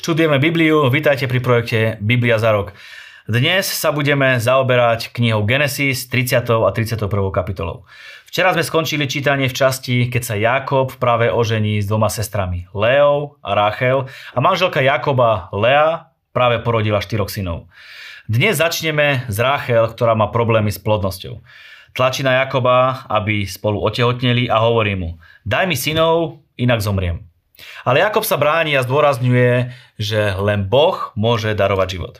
Študujeme Bibliu, vítajte pri projekte Biblia za rok. Dnes sa budeme zaoberať knihou Genesis 30. a 31. kapitolou. Včera sme skončili čítanie v časti, keď sa Jakob práve ožení s dvoma sestrami, Leou a Rachel a manželka Jakoba Lea práve porodila štyroch synov. Dnes začneme s Rachel, ktorá má problémy s plodnosťou. Tlačí na Jakoba, aby spolu otehotneli a hovorí mu, daj mi synov, inak zomriem. Ale Jakob sa bráni a zdôrazňuje, že len Boh môže darovať život.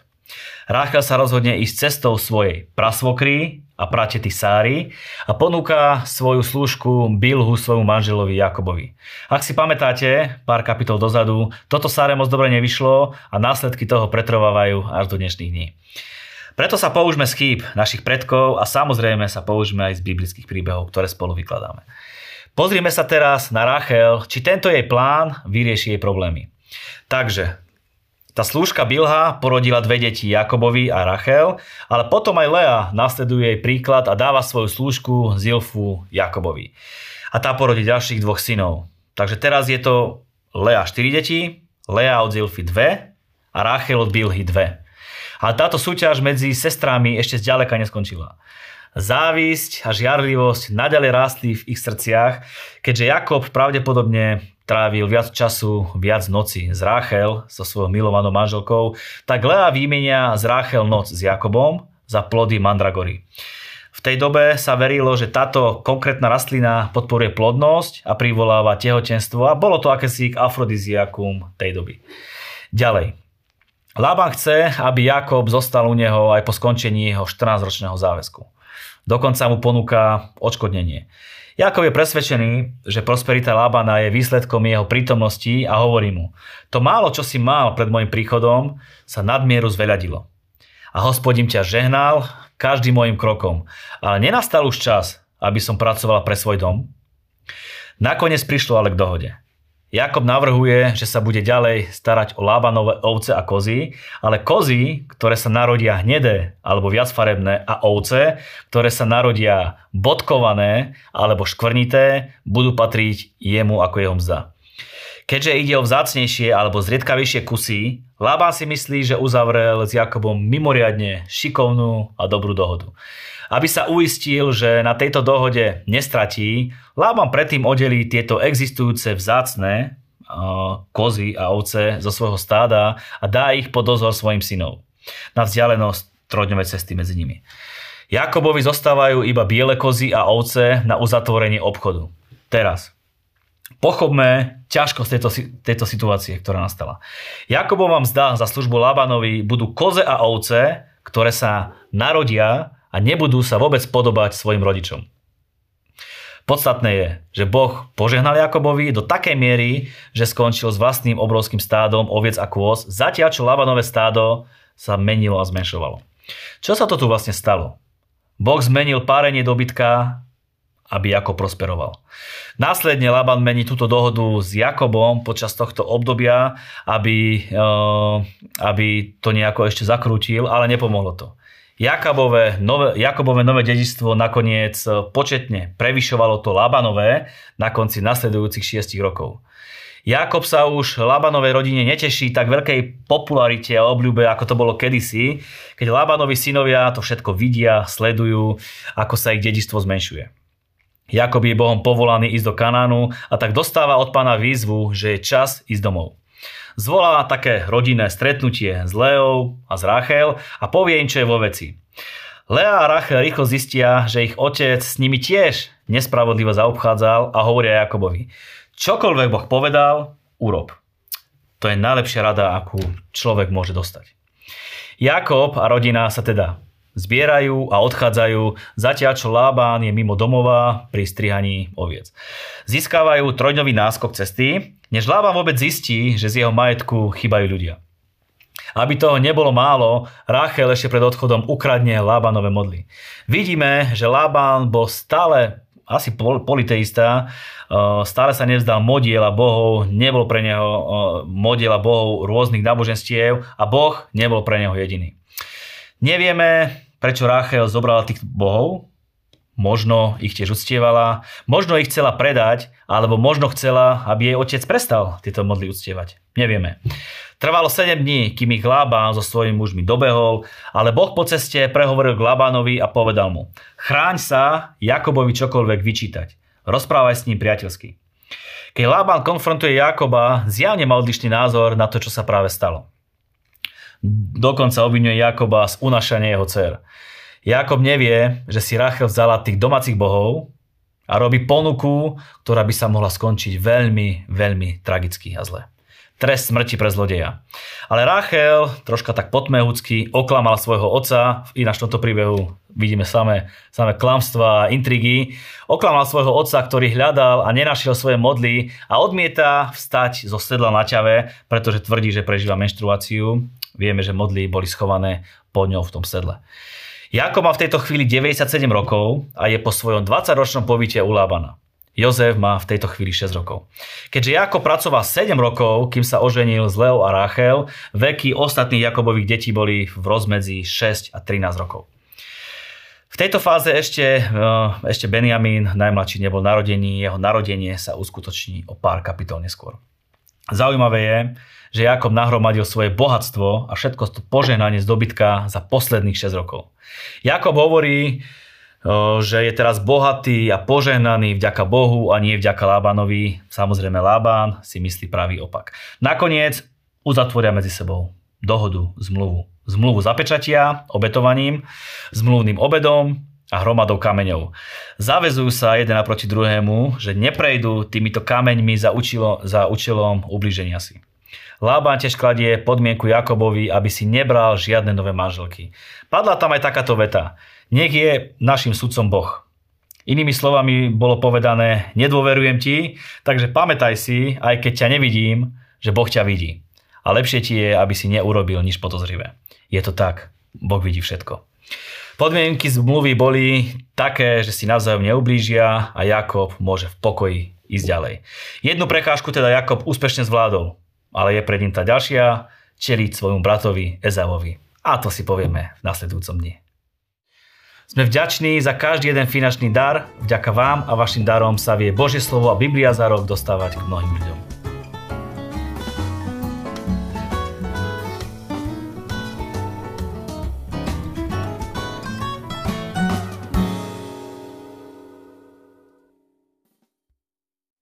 Ráchel sa rozhodne ísť cestou svojej prasvokry a pratety Sáry a ponúka svoju slúžku Bilhu svojmu manželovi Jakobovi. Ak si pamätáte, pár kapitol dozadu, toto Sáre moc dobre nevyšlo a následky toho pretrvávajú až do dnešných dní. Preto sa použme z chýb našich predkov a samozrejme sa použme aj z biblických príbehov, ktoré spolu vykladáme. Pozrime sa teraz na Rachel, či tento jej plán vyrieši jej problémy. Takže, tá slúžka Bilha porodila dve deti Jakobovi a Rachel, ale potom aj Lea nasleduje jej príklad a dáva svoju slúžku Zilfu Jakobovi. A tá porodí ďalších dvoch synov. Takže teraz je to Lea 4 deti, Lea od Zilfy 2 a Rachel od Bilhy 2. A táto súťaž medzi sestrami ešte zďaleka neskončila. Závisť a žiarlivosť naďalej rástli v ich srdciach, keďže Jakob pravdepodobne trávil viac času, viac noci s Ráchel, so svojou milovanou manželkou, tak Lea výmenia z Ráchel noc s Jakobom za plody mandragory. V tej dobe sa verilo, že táto konkrétna rastlina podporuje plodnosť a privoláva tehotenstvo a bolo to akési afrodiziakum tej doby. Ďalej. Lában chce, aby Jakob zostal u neho aj po skončení jeho 14-ročného záväzku. Dokonca mu ponúka odškodnenie. Jakov je presvedčený, že prosperita Lábana je výsledkom jeho prítomnosti a hovorí mu, to málo, čo si mal pred môjim príchodom, sa nadmieru zveľadilo. A hospodím ťa žehnal každým môjim krokom, ale nenastal už čas, aby som pracoval pre svoj dom. Nakoniec prišlo ale k dohode. Jakob navrhuje, že sa bude ďalej starať o Lábanové ovce a kozy, ale kozy, ktoré sa narodia hnedé alebo viacfarebné a ovce, ktoré sa narodia bodkované alebo škvrnité, budú patriť jemu ako jeho mzda. Keďže ide o vzácnejšie alebo zriedkavejšie kusy, Lában si myslí, že uzavrel s Jakobom mimoriadne šikovnú a dobrú dohodu. Aby sa uistil, že na tejto dohode nestratí, Lában predtým oddelí tieto existujúce vzácne kozy a ovce zo svojho stáda a dá ich pod dozor svojim synom na vzdialenosť trojdňovej cesty medzi nimi. Jakobovi zostávajú iba biele kozy a ovce na uzatvorenie obchodu. Teraz. Pochopme ťažkosť tejto, tejto situácie, ktorá nastala. Jakobova mzda za službu Labanovi budú koze a ovce, ktoré sa narodia a nebudú sa vôbec podobať svojim rodičom. Podstatné je, že Boh požehnal Jakobovi do takej miery, že skončil s vlastným obrovským stádom oviec a kôz, zatiaľ čo Labanové stádo sa menilo a zmenšovalo. Čo sa to tu vlastne stalo? Boh zmenil párenie dobytka, aby Jakob prosperoval. Následne Laban mení túto dohodu s Jakobom počas tohto obdobia, aby, eh, aby to nejako ešte zakrútil, ale nepomohlo to. Jakobové nové, Jakobové nové dedičstvo nakoniec e, početne prevyšovalo to Labanové na konci nasledujúcich 6 rokov. Jakob sa už Labanovej rodine neteší tak veľkej popularite a obľúbe, ako to bolo kedysi, keď Labanovi synovia to všetko vidia, sledujú, ako sa ich dedičstvo zmenšuje. Jakob je Bohom povolaný ísť do Kanánu a tak dostáva od pána výzvu, že je čas ísť domov zvolá také rodinné stretnutie s Leou a s Rachel a povie im, čo je vo veci. Lea a Rachel rýchlo zistia, že ich otec s nimi tiež nespravodlivo zaobchádzal a hovoria Jakobovi. Čokoľvek Boh povedal, urob. To je najlepšia rada, akú človek môže dostať. Jakob a rodina sa teda zbierajú a odchádzajú, zatiaľ čo Lában je mimo domova pri strihaní oviec. Získavajú trojdňový náskok cesty, než Lában vôbec zistí, že z jeho majetku chýbajú ľudia. Aby toho nebolo málo, Rachel ešte pred odchodom ukradne Lábanové modly. Vidíme, že Lában bol stále asi politeista, eh, stále sa nevzdal modiela bohov, nebol pre neho eh, modiela bohov rôznych náboženstiev a boh nebol pre neho jediný. Nevieme, prečo Rachel zobrala tých bohov, Možno ich tiež uctievala, možno ich chcela predať, alebo možno chcela, aby jej otec prestal tieto modly uctievať. Nevieme. Trvalo 7 dní, kým ich Lában so svojimi mužmi dobehol, ale Boh po ceste prehovoril k Labánovi a povedal mu Chráň sa Jakobovi čokoľvek vyčítať. Rozprávaj s ním priateľsky. Keď Lában konfrontuje Jakoba, zjavne má odlišný názor na to, čo sa práve stalo. Dokonca obvinuje Jakoba z unašania jeho dcer. Jakob nevie, že si Rachel vzala tých domácich bohov a robí ponuku, ktorá by sa mohla skončiť veľmi, veľmi tragicky a zle. Trest smrti pre zlodeja. Ale Rachel, troška tak potmehúcky, oklamal svojho otca, ináč v tomto príbehu vidíme samé, samé klamstva a intrigy. Oklamal svojho otca, ktorý hľadal a nenašiel svoje modly a odmieta vstať zo sedla na ťave, pretože tvrdí, že prežíva menštruáciu. Vieme, že modly boli schované pod ňou v tom sedle. Jakob má v tejto chvíli 97 rokov a je po svojom 20-ročnom pobyte u Lábana. Jozef má v tejto chvíli 6 rokov. Keďže Jakob pracoval 7 rokov, kým sa oženil s Leo a Rachel, veky ostatných Jakobových detí boli v rozmedzi 6 a 13 rokov. V tejto fáze ešte, eh, ešte Benjamin, najmladší, nebol narodený, jeho narodenie sa uskutoční o pár kapitol neskôr. Zaujímavé je, že Jakob nahromadil svoje bohatstvo a všetko to požehnanie z dobytka za posledných 6 rokov. Jakob hovorí, že je teraz bohatý a požehnaný vďaka Bohu a nie vďaka Lábanovi. Samozrejme Lában si myslí pravý opak. Nakoniec uzatvoria medzi sebou dohodu, zmluvu. Zmluvu zapečatia, obetovaním, zmluvným obedom a hromadou kameňov. Zavezujú sa jeden naproti druhému, že neprejdú týmito kameňmi za, učilo, za účelom ubliženia si. Lában tiež kladie podmienku Jakobovi, aby si nebral žiadne nové manželky. Padla tam aj takáto veta. Nech je našim sudcom Boh. Inými slovami bolo povedané, nedôverujem ti, takže pamätaj si, aj keď ťa nevidím, že Boh ťa vidí. A lepšie ti je, aby si neurobil nič podozrivé. Je to tak, Boh vidí všetko. Podmienky zmluvy boli také, že si navzájom neublížia a Jakob môže v pokoji ísť ďalej. Jednu prekážku teda Jakob úspešne zvládol ale je pred ním tá ďalšia, čeliť svojmu bratovi Ezavovi. A to si povieme v nasledujúcom dni. Sme vďační za každý jeden finančný dar. Vďaka vám a vašim darom sa vie Božie slovo a Biblia za rok dostávať k mnohým ľuďom.